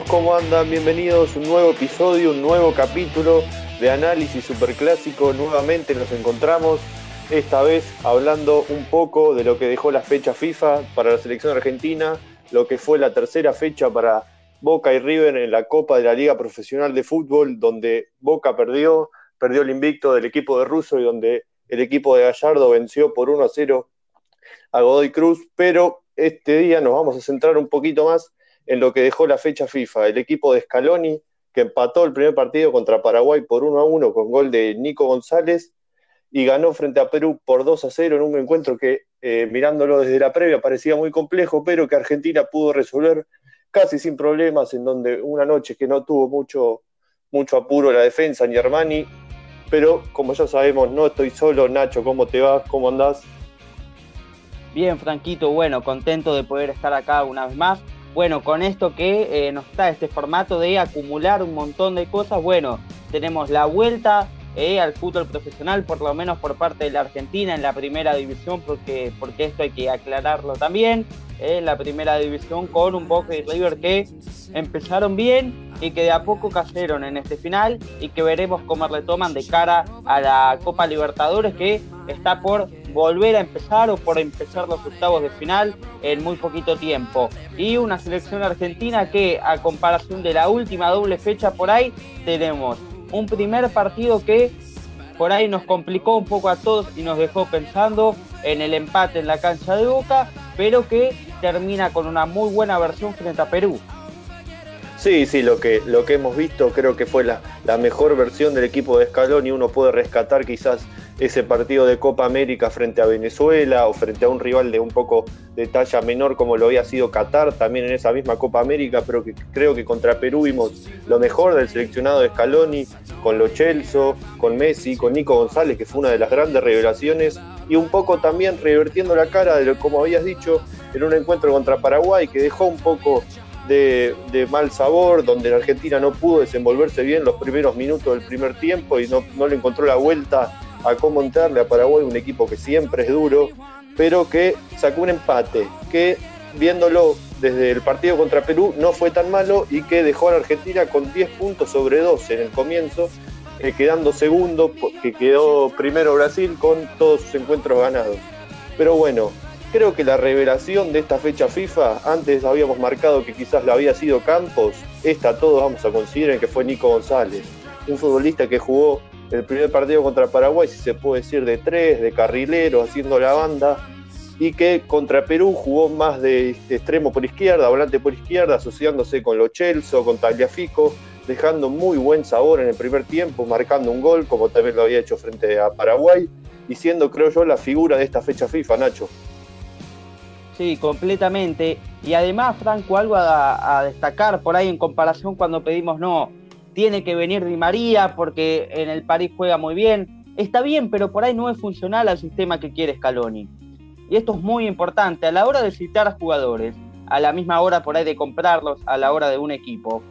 ¿Cómo andan? Bienvenidos a un nuevo episodio, un nuevo capítulo de análisis superclásico. Nuevamente nos encontramos, esta vez hablando un poco de lo que dejó la fecha FIFA para la selección argentina, lo que fue la tercera fecha para Boca y River en la Copa de la Liga Profesional de Fútbol, donde Boca perdió, perdió el invicto del equipo de Russo y donde el equipo de Gallardo venció por 1 a 0 a Godoy Cruz, pero este día nos vamos a centrar un poquito más en lo que dejó la fecha FIFA. El equipo de Scaloni, que empató el primer partido contra Paraguay por 1 a 1 con gol de Nico González y ganó frente a Perú por 2 a 0 en un encuentro que, eh, mirándolo desde la previa, parecía muy complejo, pero que Argentina pudo resolver casi sin problemas, en donde una noche que no tuvo mucho, mucho apuro la defensa ni Armani, pero como ya sabemos, no estoy solo. Nacho, ¿cómo te vas? ¿Cómo andás? Bien, Franquito, bueno, contento de poder estar acá una vez más. Bueno, con esto que eh, nos está este formato de acumular un montón de cosas, bueno, tenemos la vuelta eh, al fútbol profesional, por lo menos por parte de la Argentina en la primera división, porque, porque esto hay que aclararlo también. Eh, la primera división con un Boca y River que empezaron bien y que de a poco cayeron en este final y que veremos cómo retoman de cara a la Copa Libertadores que está por volver a empezar o por empezar los octavos de final en muy poquito tiempo. Y una selección argentina que a comparación de la última doble fecha por ahí tenemos un primer partido que por ahí nos complicó un poco a todos y nos dejó pensando en el empate en la cancha de Boca, pero que termina con una muy buena versión frente a Perú. Sí, sí, lo que, lo que hemos visto creo que fue la, la mejor versión del equipo de Escalón y uno puede rescatar quizás ese partido de Copa América frente a Venezuela o frente a un rival de un poco de talla menor como lo había sido Qatar, también en esa misma Copa América, pero que creo que contra Perú vimos lo mejor del seleccionado de Scaloni, con Lo Celso, con Messi, con Nico González, que fue una de las grandes revelaciones, y un poco también revertiendo la cara de lo como habías dicho en un encuentro contra Paraguay que dejó un poco de, mal sabor, donde la Argentina no pudo desenvolverse bien los primeros minutos del primer tiempo y no, no le encontró la vuelta a cómo entrarle a Paraguay, un equipo que siempre es duro, pero que sacó un empate, que viéndolo desde el partido contra Perú no fue tan malo y que dejó a la Argentina con 10 puntos sobre 12 en el comienzo, eh, quedando segundo, que quedó primero Brasil con todos sus encuentros ganados. Pero bueno, creo que la revelación de esta fecha FIFA, antes habíamos marcado que quizás la había sido Campos, esta todos vamos a considerar que fue Nico González, un futbolista que jugó el primer partido contra Paraguay, si se puede decir, de tres, de carrilero, haciendo la banda, y que contra Perú jugó más de extremo por izquierda, volante por izquierda, asociándose con Lo Chelso, con Tagliafico, dejando muy buen sabor en el primer tiempo, marcando un gol, como también lo había hecho frente a Paraguay, y siendo, creo yo, la figura de esta fecha FIFA, Nacho. Sí, completamente. Y además, Franco, algo a, a destacar por ahí en comparación cuando pedimos no tiene que venir Di María porque en el París juega muy bien. Está bien, pero por ahí no es funcional al sistema que quiere Scaloni. Y esto es muy importante. A la hora de citar jugadores, a la misma hora por ahí de comprarlos, a la hora de un equipo,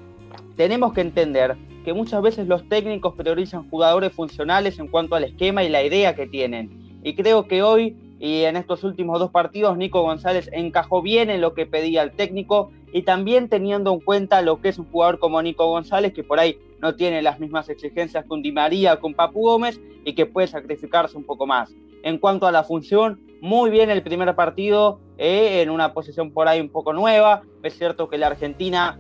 tenemos que entender que muchas veces los técnicos priorizan jugadores funcionales en cuanto al esquema y la idea que tienen. Y creo que hoy y en estos últimos dos partidos Nico González encajó bien en lo que pedía el técnico y también teniendo en cuenta lo que es un jugador como Nico González, que por ahí no tiene las mismas exigencias con Di María con Papu Gómez y que puede sacrificarse un poco más. En cuanto a la función, muy bien el primer partido, eh, en una posición por ahí un poco nueva. Es cierto que la Argentina,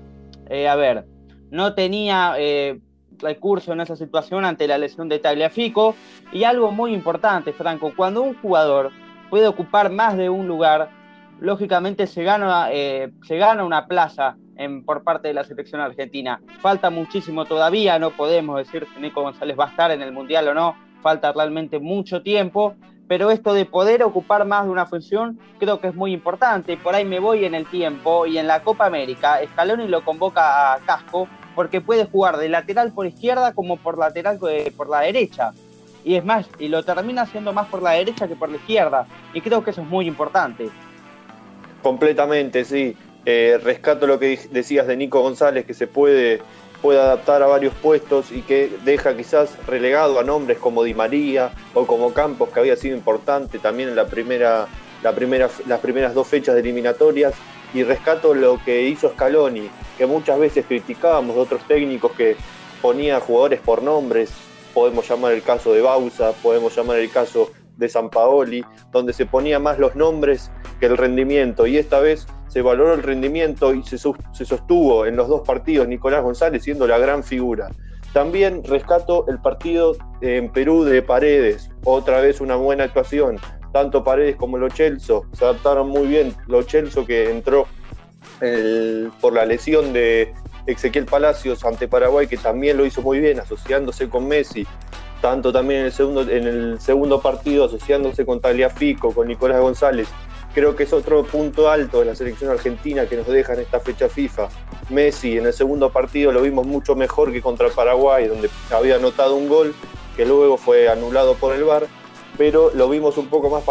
eh, a ver, no tenía eh, recurso en esa situación ante la lesión de Tagliafico. Y algo muy importante, Franco, cuando un jugador puede ocupar más de un lugar, lógicamente se gana, eh, se gana una plaza en, por parte de la selección argentina. Falta muchísimo todavía, no podemos decir si Nico González va a estar en el Mundial o no, falta realmente mucho tiempo, pero esto de poder ocupar más de una función creo que es muy importante. Por ahí me voy en el tiempo y en la Copa América, Scaloni lo convoca a Casco porque puede jugar de lateral por izquierda como por lateral eh, por la derecha. Y es más, y lo termina haciendo más por la derecha que por la izquierda. Y creo que eso es muy importante. Completamente, sí. Eh, rescato lo que decías de Nico González, que se puede, puede adaptar a varios puestos y que deja quizás relegado a nombres como Di María o como Campos, que había sido importante también en la primera, la primera, las primeras dos fechas eliminatorias. Y rescato lo que hizo Scaloni, que muchas veces criticábamos de otros técnicos que ponía jugadores por nombres, podemos llamar el caso de Bausa, podemos llamar el caso de San Paoli, donde se ponía más los nombres el rendimiento. Y esta vez se valoró el rendimiento y se, sostuvo en los dos partidos Nicolás González siendo la gran figura. También rescato el partido en Perú de Paredes, otra vez una buena actuación. Tanto Paredes como Lo Chelso se adaptaron muy bien. Lo Chelso que entró por la lesión de Ezequiel Palacios ante Paraguay, que también lo hizo muy bien, asociándose con Messi, tanto también en el segundo, en el segundo partido, asociándose con Taliafico, con Nicolás González. Creo que es otro punto alto de la selección argentina que nos deja en esta fecha FIFA. Messi en el segundo partido lo vimos mucho mejor que contra Paraguay, donde había anotado un gol que luego fue anulado por el VAR, pero lo vimos un poco más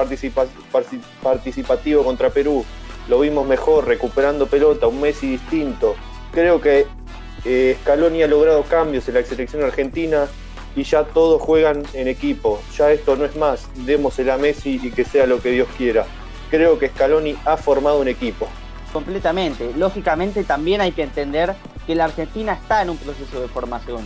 participativo contra Perú. Lo vimos mejor, recuperando pelota, un Messi distinto, creo que eh, Scaloni ha logrado cambios en la selección argentina y ya todos juegan en equipo. Ya esto no es más, démosela a Messi y que sea lo que Dios quiera. Creo que Scaloni ha formado un equipo. Completamente. Lógicamente también hay que entender que la Argentina está en un proceso de formación.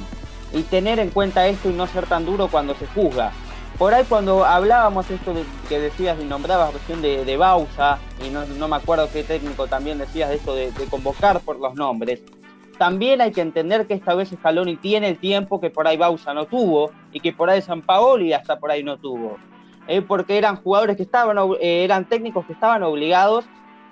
Y tener en cuenta esto y no ser tan duro cuando se juzga. Por ahí cuando hablábamos esto de, que decías y nombrabas cuestión de, de Bausa, y no, me acuerdo qué técnico también decías de esto de, convocar por los nombres, también hay que entender que esta vez Scaloni tiene el tiempo que por ahí Bausa no tuvo, y que por ahí San Paoli hasta por ahí no tuvo. Eh, porque eran jugadores que estaban, eh, eran técnicos que estaban obligados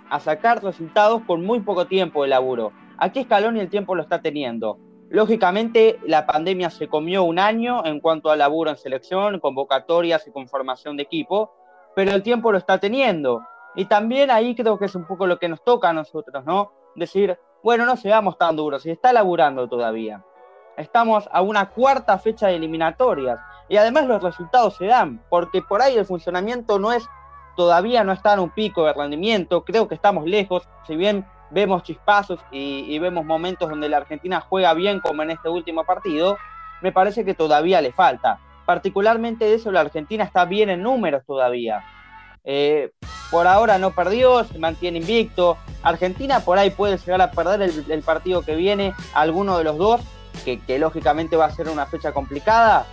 a sacar resultados con muy poco tiempo de laburo. Aquí Scaloni el tiempo lo está teniendo. Lógicamente, la pandemia se comió un año en cuanto a laburo en selección, convocatorias y conformación de equipo, pero el tiempo lo está teniendo. Y también ahí creo que es un poco lo que nos toca a nosotros, ¿no? Decir, bueno, no seamos tan duros, y está laburando todavía. Estamos a una cuarta fecha de eliminatorias y además los resultados se dan, porque por ahí el funcionamiento no es, todavía no está en un pico de rendimiento, creo que estamos lejos, si bien vemos chispazos y, vemos momentos donde la Argentina juega bien como en este último partido, me parece que todavía le falta. Particularmente de eso la Argentina está bien en números todavía. Eh, por ahora no perdió, se mantiene invicto. Argentina por ahí puede llegar a perder el, partido que viene, alguno de los dos, que, lógicamente va a ser una fecha complicada,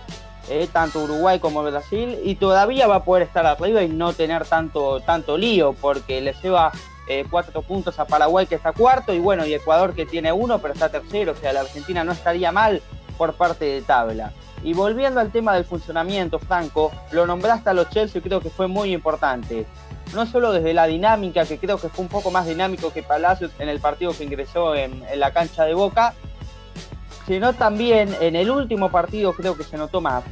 eh, tanto Uruguay como Brasil, y todavía va a poder estar arriba y no tener tanto, tanto lío, porque le lleva eh, cuatro puntos a Paraguay que está cuarto y bueno, y Ecuador que tiene uno pero está tercero, o sea, la Argentina no estaría mal por parte de tabla. Y volviendo al tema del funcionamiento, Franco, lo nombraste a los Chelsea y creo que fue muy importante. No solo desde la dinámica, que creo que fue un poco más dinámico que Palacios en el partido que ingresó en, en la cancha de Boca, sino también en el último partido creo que se notó más.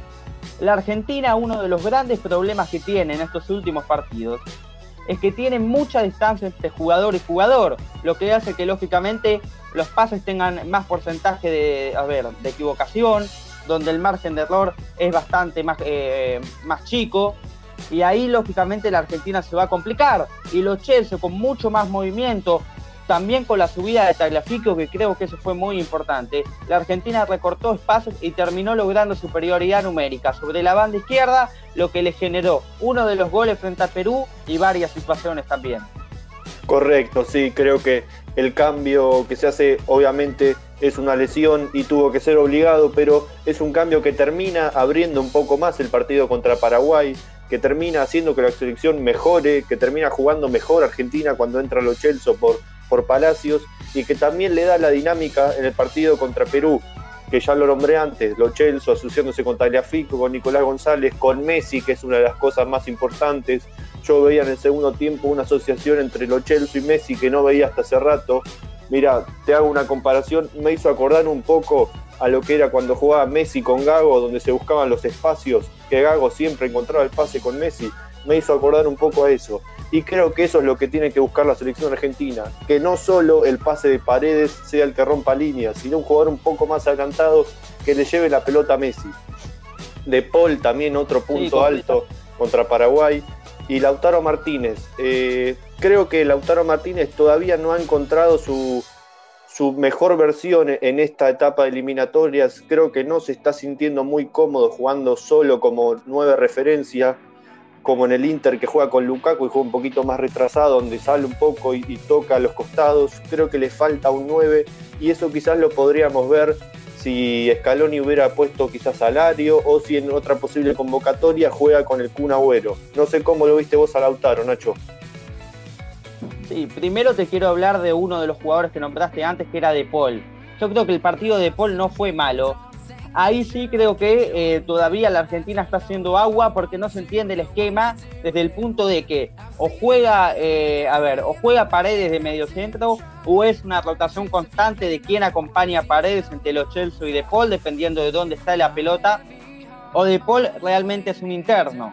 La Argentina, uno de los grandes problemas que tiene en estos últimos partidos, es que tiene mucha distancia entre jugador y jugador, lo que hace que lógicamente los pases tengan más porcentaje de, a ver, de equivocación, donde el margen de error es bastante más, eh, más chico, y ahí lógicamente la Argentina se va a complicar, y los Chelsea con mucho más movimiento, también con la subida de Tagliafico, que creo que eso fue muy importante, la Argentina recortó espacios y terminó logrando superioridad numérica sobre la banda izquierda, lo que le generó uno de los goles frente a Perú y varias situaciones también. Correcto, sí, creo que el cambio que se hace obviamente es una lesión y tuvo que ser obligado, pero es un cambio que termina abriendo un poco más el partido contra Paraguay, que termina haciendo que la selección mejore, que termina jugando mejor Argentina cuando entra los Chelsea por por Palacios y que también le da la dinámica en el partido contra Perú, que ya lo nombré antes, Lo Chelsea asociándose con Tagliafico, con Nicolás González, con Messi, que es una de las cosas más importantes. Yo veía en el segundo tiempo una asociación entre Lo Chelsea y Messi que no veía hasta hace rato. Mira, te hago una comparación, me hizo acordar un poco a lo que era cuando jugaba Messi con Gago, donde se buscaban los espacios, que Gago siempre encontraba el pase con Messi, me hizo acordar un poco a eso. Y creo que eso es lo que tiene que buscar la selección argentina, que no solo el pase de paredes sea el que rompa líneas, sino un jugador un poco más adelantado que le lleve la pelota a Messi. De Paul también otro punto alto contra Paraguay. Y Lautaro Martínez. Eh, creo que Lautaro Martínez todavía no ha encontrado su, su mejor versión en esta etapa de eliminatorias. Creo que no se está sintiendo muy cómodo jugando solo como nueve referencia como en el Inter que juega con Lukaku y juega un poquito más retrasado, donde sale un poco y, toca los costados. Creo que le falta un 9 y eso quizás lo podríamos ver si Scaloni hubiera puesto quizás salario o si en otra posible convocatoria juega con el Kun. No sé cómo lo viste vos a Lautaro, Nacho. Sí, primero te quiero hablar de uno de los jugadores que nombraste antes, que era De Paul. Yo creo que el partido de Paul no fue malo, Ahí sí creo que eh, todavía la Argentina está haciendo agua porque no se entiende el esquema desde el punto de que o juega, eh, a ver, o juega Paredes de medio centro o es una rotación constante de quién acompaña a Paredes entre los Chelsea y De Paul, dependiendo de dónde está la pelota, o De Paul realmente es un interno.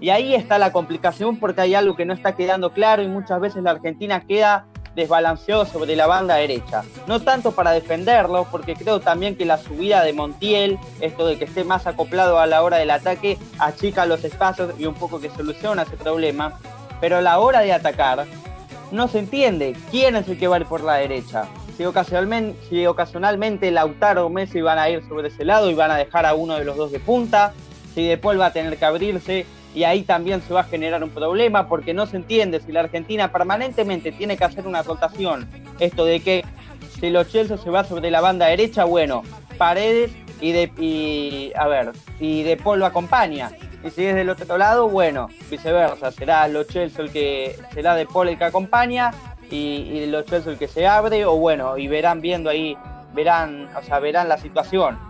Y ahí está la complicación porque hay algo que no está quedando claro y muchas veces la Argentina queda desbalanceó sobre la banda derecha. No tanto para defenderlo, porque creo también que la subida de Montiel, esto de que esté más acoplado a la hora del ataque, achica los espacios y un poco que soluciona ese problema. Pero a la hora de atacar, no se entiende quién es el que va a ir por la derecha. Si ocasionalmente, si ocasionalmente Lautaro o Messi van a ir sobre ese lado y van a dejar a uno de los dos de punta, si después va a tener que abrirse y ahí también se va a generar un problema porque no se entiende si la Argentina permanentemente tiene que hacer una rotación. Esto de que si los Chelsea se va sobre la banda derecha, bueno, Paredes y de a ver, y de Paul acompaña. Y si es del otro lado, bueno, viceversa, será los Chelsea el que será de Paul el que acompaña y, y los Chelsea el que se abre o bueno, y verán viendo ahí, verán, o sea, verán la situación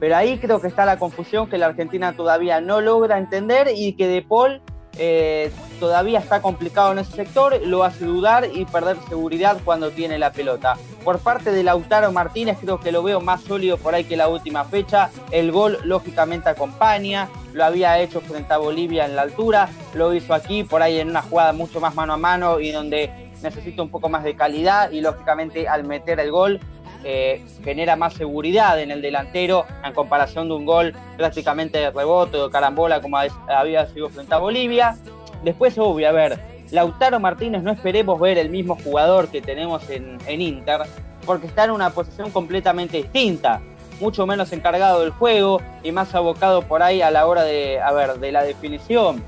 pero ahí creo que está la confusión que la Argentina todavía no logra entender y que De Paul eh, todavía está complicado en ese sector, lo hace dudar y perder seguridad cuando tiene la pelota. Por parte de Lautaro Martínez creo que lo veo más sólido por ahí que la última fecha. El gol lógicamente acompaña, lo había hecho frente a Bolivia en la altura, lo hizo aquí por ahí en una jugada mucho más mano a mano y donde necesita un poco más de calidad y lógicamente al meter el gol eh, genera más seguridad en el delantero en comparación de un gol prácticamente de rebote o carambola como había sido frente a Bolivia. Después, obvio, a ver, Lautaro Martínez no esperemos ver el mismo jugador que tenemos en, en Inter, porque está en una posición completamente distinta, mucho menos encargado del juego y más abocado por ahí a la hora de, a ver, de la definición.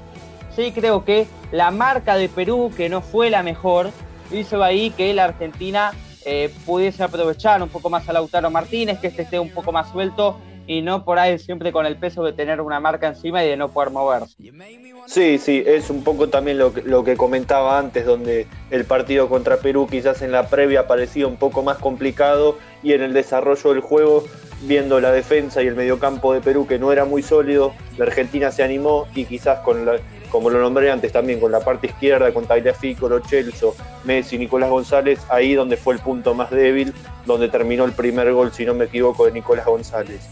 Sí, creo que la marca de Perú, que no fue la mejor, hizo ahí que la Argentina eh, pudiese aprovechar un poco más a Lautaro Martínez, que este esté un poco más suelto y no por ahí siempre con el peso de tener una marca encima y de no poder moverse. Sí, sí, es un poco también lo que, lo que comentaba antes, donde el partido contra Perú quizás en la previa parecía un poco más complicado y en el desarrollo del juego, viendo la defensa y el mediocampo de Perú que no era muy sólido, la Argentina se animó y quizás con la, como lo nombré antes también, con la parte izquierda, con Tagliafico, Lo Celso, Messi, Nicolás González, ahí donde fue el punto más débil, donde terminó el primer gol, si no me equivoco, de Nicolás González.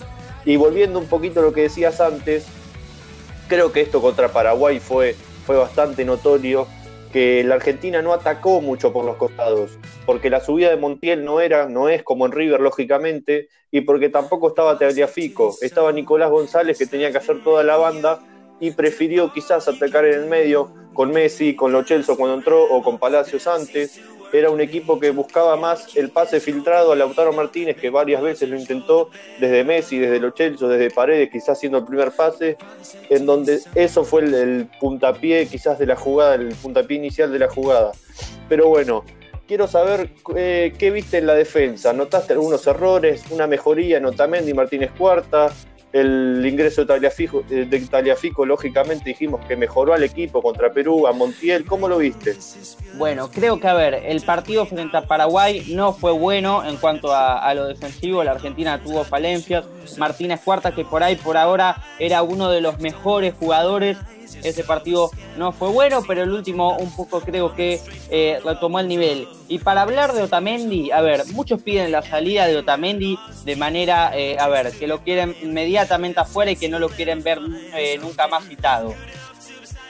Y volviendo un poquito a lo que decías antes, creo que esto contra Paraguay fue, fue bastante notorio, que la Argentina no atacó mucho por los costados, porque la subida de Montiel no era, no es como en River, lógicamente, y porque tampoco estaba Tagliafico, estaba Nicolás González que tenía que hacer toda la banda, y prefirió quizás atacar en el medio con Messi, con Lo Celso cuando entró o con Palacios antes. Era un equipo que buscaba más el pase filtrado a Lautaro Martínez, que varias veces lo intentó desde Messi, desde Lo Celso, desde Paredes, quizás haciendo el primer pase, en donde eso fue el, puntapié quizás de la jugada, el puntapié inicial de la jugada. Pero bueno, quiero saber eh, qué viste en la defensa. ¿Notaste algunos errores? ¿Una mejoría en Otamendi, Martínez Cuarta? El ingreso de Taliafico, eh, de Taliafico, lógicamente dijimos que mejoró al equipo contra Perú, a Montiel, ¿cómo lo viste? Bueno, creo que a ver, el partido frente a Paraguay no fue bueno en cuanto a, lo defensivo, la Argentina tuvo falencias, Martínez Cuarta que por ahí por ahora era uno de los mejores jugadores ese partido no fue bueno, pero el último un poco creo que eh, retomó el nivel. Y para hablar de Otamendi, a ver, muchos piden la salida de Otamendi de manera, eh, a ver, que lo quieren inmediatamente afuera y que no lo quieren ver eh, nunca más citado.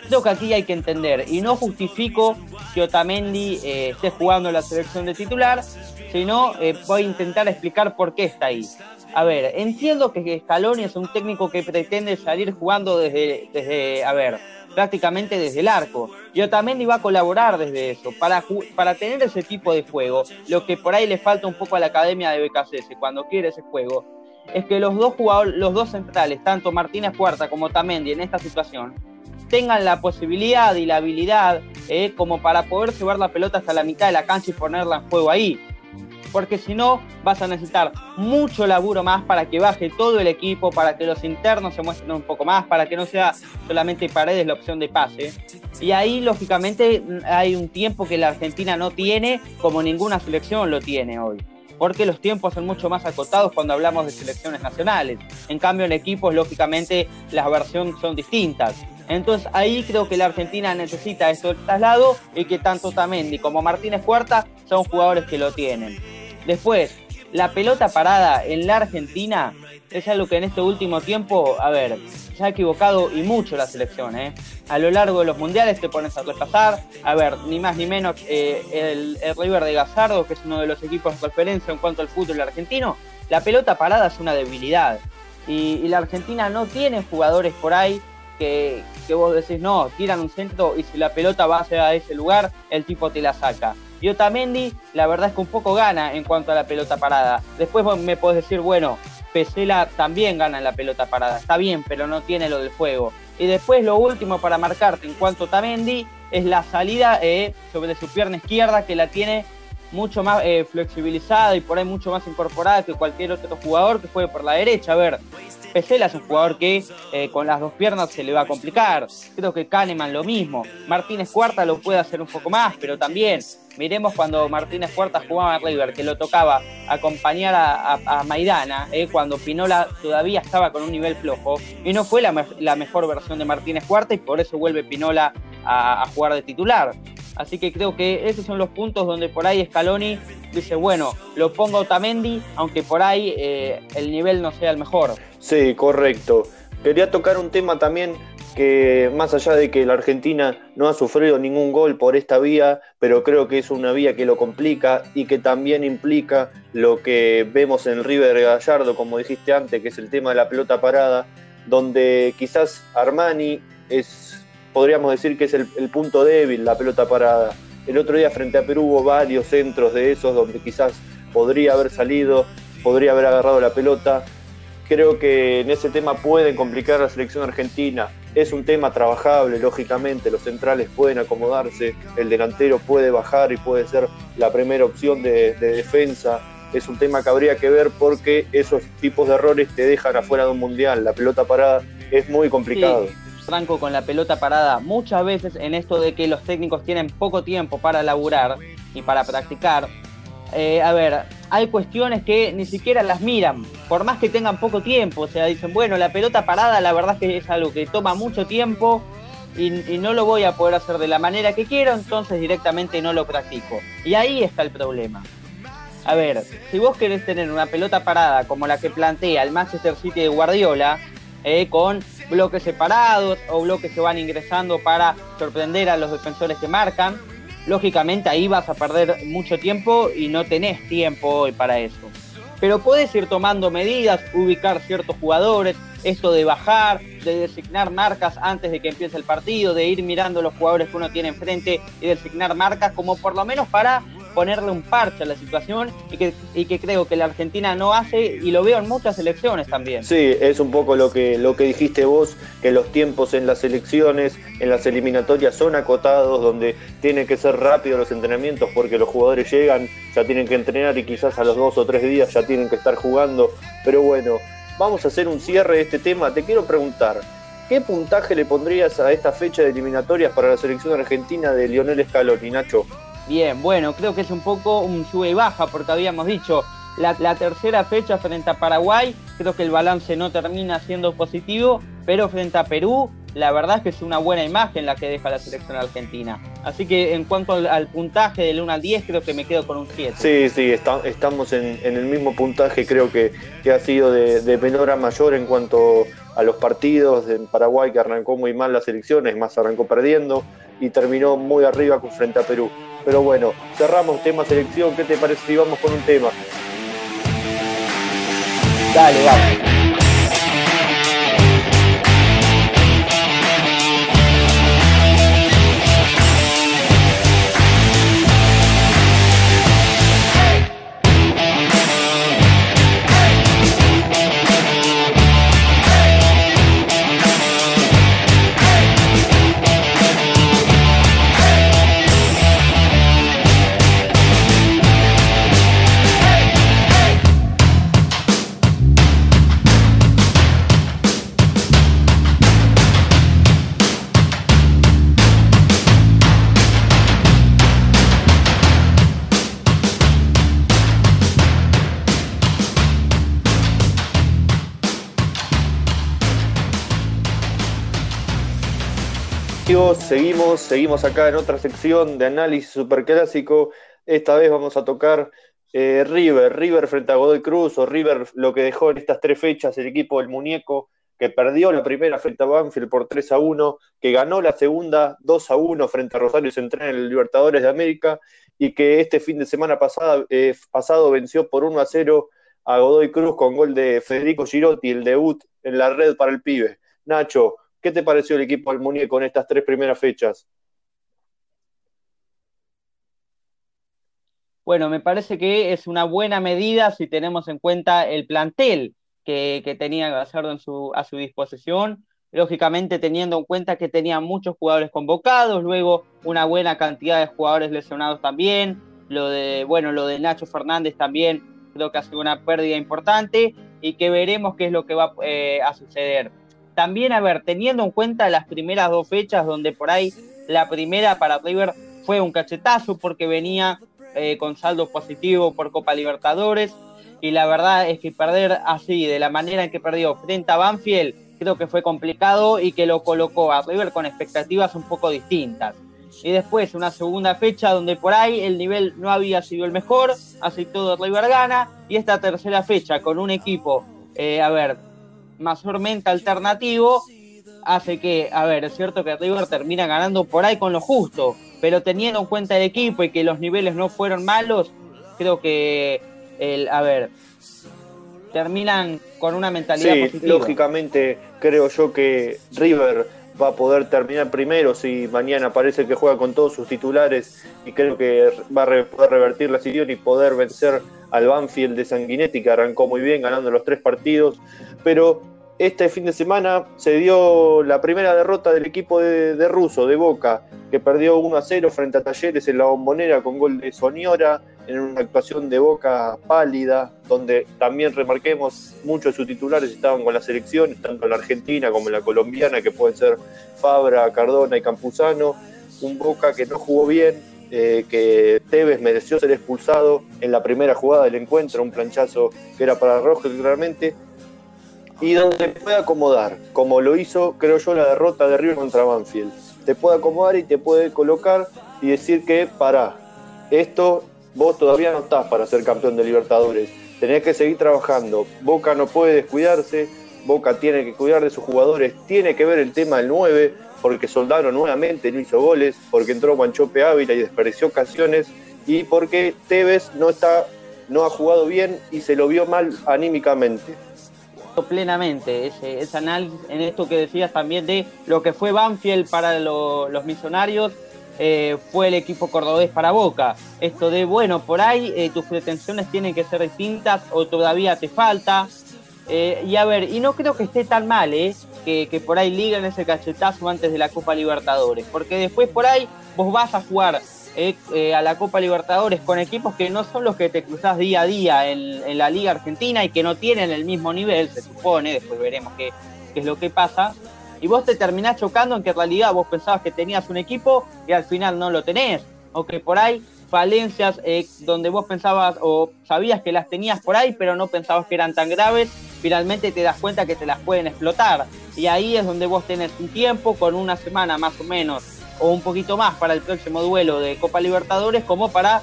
Creo que aquí hay que entender, y no justifico que Otamendi esté jugando la selección de titular, sino voy a intentar explicar por qué está ahí. A ver, entiendo que Scaloni es un técnico que pretende salir jugando desde, desde a ver, prácticamente desde el arco. Y Otamendi va a colaborar desde eso, para, para tener ese tipo de juego. Lo que por ahí le falta un poco a la academia de BKC cuando quiere ese juego, es que los dos jugadores, los dos centrales, tanto Martínez Puerta como Otamendi en esta situación, tengan la posibilidad y la habilidad eh, como para poder llevar la pelota hasta la mitad de la cancha y ponerla en juego ahí. Porque si no, vas a necesitar mucho laburo más para que baje todo el equipo, para que los internos se muestren un poco más, para que no sea solamente paredes la opción de pase. Y ahí, lógicamente, hay un tiempo que la Argentina no tiene, como ninguna selección lo tiene hoy porque los tiempos son mucho más acotados cuando hablamos de selecciones nacionales. En cambio, en equipos, lógicamente, las versiones son distintas. Entonces ahí creo que la Argentina necesita esto traslado y que tanto Tamendi como Martínez Cuarta son jugadores que lo tienen. Después, la pelota parada en la Argentina es algo que en este último tiempo, a ver, se ha equivocado y mucho la selección, ¿eh? A lo largo de los mundiales te pones a repasar, a ver, ni más ni menos eh, el, River de Gazardo, que es uno de los equipos de referencia en cuanto al fútbol argentino, la pelota parada es una debilidad. Y, la Argentina no tiene jugadores por ahí que, que, vos decís, no, tiran un centro y si la pelota va hacia ese lugar, el tipo te la saca. Y Otamendi, la verdad es que un poco gana en cuanto a la pelota parada. Después me podés decir, bueno, Pesela también gana en la pelota parada, está bien, pero no tiene lo del juego. Y después lo último para marcarte en cuanto a Otamendi es la salida eh, sobre su pierna izquierda que la tiene mucho más eh, flexibilizada y por ahí mucho más incorporada que cualquier otro jugador que juegue por la derecha. A ver, Pesela es un jugador que eh, con las dos piernas se le va a complicar. Creo que Kahneman lo mismo. Martínez Cuarta lo puede hacer un poco más, pero también miremos cuando Martínez Cuarta jugaba a River, que lo tocaba acompañar a, Maidana, eh, cuando Pinola todavía estaba con un nivel flojo, y no fue la, mejor versión de Martínez Cuarta y por eso vuelve Pinola a, jugar de titular. Así que creo que esos son los puntos donde por ahí Scaloni dice, bueno, lo pongo a Otamendi, aunque por ahí eh, el nivel no sea el mejor. Sí, correcto. Quería tocar un tema también que más allá de que la Argentina no ha sufrido ningún gol por esta vía, pero creo que es una vía que lo complica y que también implica lo que vemos en River Gallardo, como dijiste antes, que es el tema de la pelota parada, donde quizás Armani es, podríamos decir que es el, punto débil, la pelota parada. El otro día frente a Perú hubo varios centros de esos donde quizás podría haber salido, podría haber agarrado la pelota, creo que en ese tema pueden complicar la selección argentina. Es un tema trabajable, lógicamente, los centrales pueden acomodarse, el delantero puede bajar y puede ser la primera opción de, defensa. Es un tema que habría que ver porque esos tipos de errores te dejan afuera de un mundial. La pelota parada es muy complicado. Franco, con la pelota parada, muchas veces en esto de que los técnicos tienen poco tiempo para laburar y para practicar, eh, a ver, hay cuestiones que ni siquiera las miran, por más que tengan poco tiempo. O sea, dicen, bueno, la pelota parada la verdad es que es algo que toma mucho tiempo y, no lo voy a poder hacer de la manera que quiero, entonces directamente no lo practico. Y ahí está el problema. A ver, si vos querés tener una pelota parada como la que plantea el Manchester City de Guardiola, eh, con bloques separados o bloques que van ingresando para sorprender a los defensores que marcan, lógicamente ahí vas a perder mucho tiempo y no tenés tiempo hoy para eso. Pero puedes ir tomando medidas, ubicar ciertos jugadores, esto de bajar, de designar marcas antes de que empiece el partido, de ir mirando los jugadores que uno tiene enfrente y designar marcas como por lo menos para ponerle un parche a la situación y que, y que creo que la Argentina no hace y lo veo en muchas elecciones también. Sí, es un poco lo que, lo que dijiste vos, que los tiempos en las elecciones, en las eliminatorias son acotados, donde tienen que ser rápidos los entrenamientos porque los jugadores llegan, ya tienen que entrenar y quizás a los dos o tres días ya tienen que estar jugando. Pero bueno, vamos a hacer un cierre de este tema. Te quiero preguntar, ¿qué puntaje le pondrías a esta fecha de eliminatorias para la selección argentina de Lionel Scaloni, Nacho? Bien, bueno, creo que es un poco un sube y baja, porque habíamos dicho la, tercera fecha frente a Paraguay, creo que el balance no termina siendo positivo, pero frente a Perú, la verdad es que es una buena imagen la que deja la selección argentina. Así que en cuanto al, puntaje del 1 al 10, creo que me quedo con un 7. Sí, sí, estamos en, el mismo puntaje, creo que, que ha sido de, de, menor a mayor en cuanto a los partidos en Paraguay, que arrancó muy mal las elecciones, más arrancó perdiendo y terminó muy arriba frente a Perú. Pero bueno, cerramos tema selección. ¿Qué te parece si vamos con un tema? Dale, vamos. Sergio, seguimos, seguimos acá en otra sección de análisis superclásico. Esta vez vamos a tocar eh, River, River frente a Godoy Cruz o River lo que dejó en estas tres fechas el equipo del muñeco que perdió la primera frente a Banfield por 3 a 1, que ganó la segunda 2 a 1 frente a Rosario Central en el Libertadores de América y que este fin de semana eh, pasado venció por 1 a 0 a Godoy Cruz con gol de Federico Girotti, el debut en la red para el pibe. Nacho, ¿qué te pareció el equipo del muñeco en estas tres primeras fechas? Bueno, me parece que es una buena medida si tenemos en cuenta el plantel que, tenía Gallardo en su, a su disposición. Lógicamente teniendo en cuenta que tenía muchos jugadores convocados, luego una buena cantidad de jugadores lesionados también. Lo de, bueno, lo de Nacho Fernández también creo que ha sido una pérdida importante y que veremos qué es lo que va eh, a suceder. También, a ver, teniendo en cuenta las primeras dos fechas, donde por ahí la primera para River fue un cachetazo porque venía eh, con saldo positivo por Copa Libertadores. Y la verdad es que perder así, de la manera en que perdió frente a Banfield, creo que fue complicado y que lo colocó a River con expectativas un poco distintas. Y después una segunda fecha donde por ahí el nivel no había sido el mejor, así todo River gana. Y esta tercera fecha con un equipo, eh, a ver, mayormente alternativo, hace que, a ver, es cierto que River termina ganando por ahí con lo justo, pero teniendo en cuenta el equipo y que los niveles no fueron malos, creo que, el, a ver, terminan con una mentalidad sí, Lógicamente, creo yo que River va a poder terminar primero si mañana parece que juega con todos sus titulares y creo que va a poder revertir la situación y poder vencer al Banfield de Sanguinetti que arrancó muy bien ganando los tres partidos, pero este fin de semana se dio la primera derrota del equipo de, Russo, de Boca, que perdió 1 a 0 frente a Talleres en la bombonera con gol de Soniora, en una actuación de Boca pálida, donde también remarquemos muchos de sus titulares estaban con la selección, tanto la Argentina como la colombiana, que pueden ser Fabra, Cardona y Campuzano. Un Boca que no jugó bien, eh, que Tevez mereció ser expulsado en la primera jugada del encuentro, un planchazo que era para Rojas claramente, y donde puede acomodar, como lo hizo, creo yo, la derrota de River contra Banfield. Te puede acomodar y te puede colocar y decir que, para esto vos todavía no estás para ser campeón de Libertadores, tenés que seguir trabajando. Boca no puede descuidarse, Boca tiene que cuidar de sus jugadores, tiene que ver el tema del 9, porque Soldado nuevamente no hizo goles, porque entró Guanchope Ávila y desperdició ocasiones, y porque Tevez no, está, no ha jugado bien y se lo vio mal anímicamente plenamente ese, ese, análisis en esto que decías también de lo que fue Banfield para los misionarios, eh, fue el equipo cordobés para Boca. Esto de, bueno, por ahí eh, tus pretensiones tienen que ser distintas o todavía te falta. Eh, y a ver, y no creo que esté tan mal, Que, por ahí ligan ese cachetazo antes de la Copa Libertadores, porque después por ahí vos vas a jugar eh, eh, a la Copa Libertadores con equipos que no son los que te cruzás día a día en, la Liga Argentina y que no tienen el mismo nivel, se supone, después veremos qué, es lo que pasa. Y vos te terminás chocando en que en realidad vos pensabas que tenías un equipo y al final no lo tenés. O que por ahí falencias eh, donde vos pensabas o sabías que las tenías por ahí, pero no pensabas que eran tan graves, finalmente te das cuenta que te las pueden explotar. Y ahí es donde vos tenés un tiempo con una semana más o menos o un poquito más para el próximo duelo de Copa Libertadores como para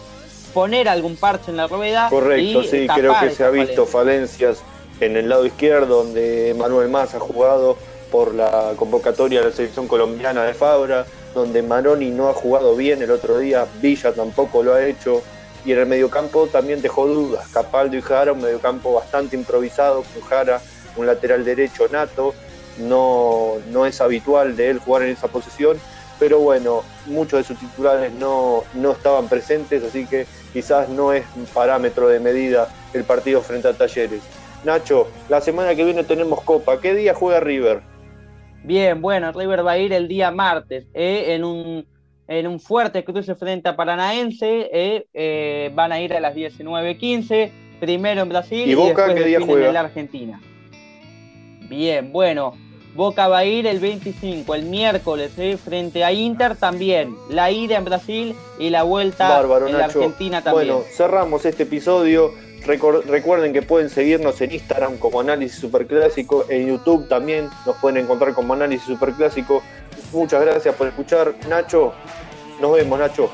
poner algún parche en la rueda. Correcto, sí, creo que se ha visto falencias en el lado izquierdo donde Manuel Más ha jugado por la convocatoria de la selección colombiana de Fabra, donde Maroni no ha jugado bien el otro día, Villa tampoco lo ha hecho, y en el mediocampo también dejó dudas, Capaldo y Jara, un mediocampo bastante improvisado, con Jara, un lateral derecho nato, no, no es habitual de él jugar en esa posición, pero bueno, muchos de sus titulares no, no estaban presentes, así que quizás no es un parámetro de medida el partido frente a Talleres. Nacho, la semana que viene tenemos Copa. ¿Qué día juega River? Bien, bueno, River va a ir el día martes eh, en, un, en un fuerte cruce frente a Paranaense. Eh, eh, van a ir a las 19.15, primero en Brasil y, Boca, ¿qué día juega? en la Argentina. Bien, bueno, Boca va a ir el 25, el miércoles, eh, frente a Inter también. La ida en Brasil y la vuelta en la Argentina también. Bueno, cerramos este episodio. Recuerden que pueden seguirnos en Instagram como Análisis Superclásico, en YouTube también nos pueden encontrar como Análisis Superclásico. Muchas gracias por escuchar, Nacho. Nos vemos, Nacho.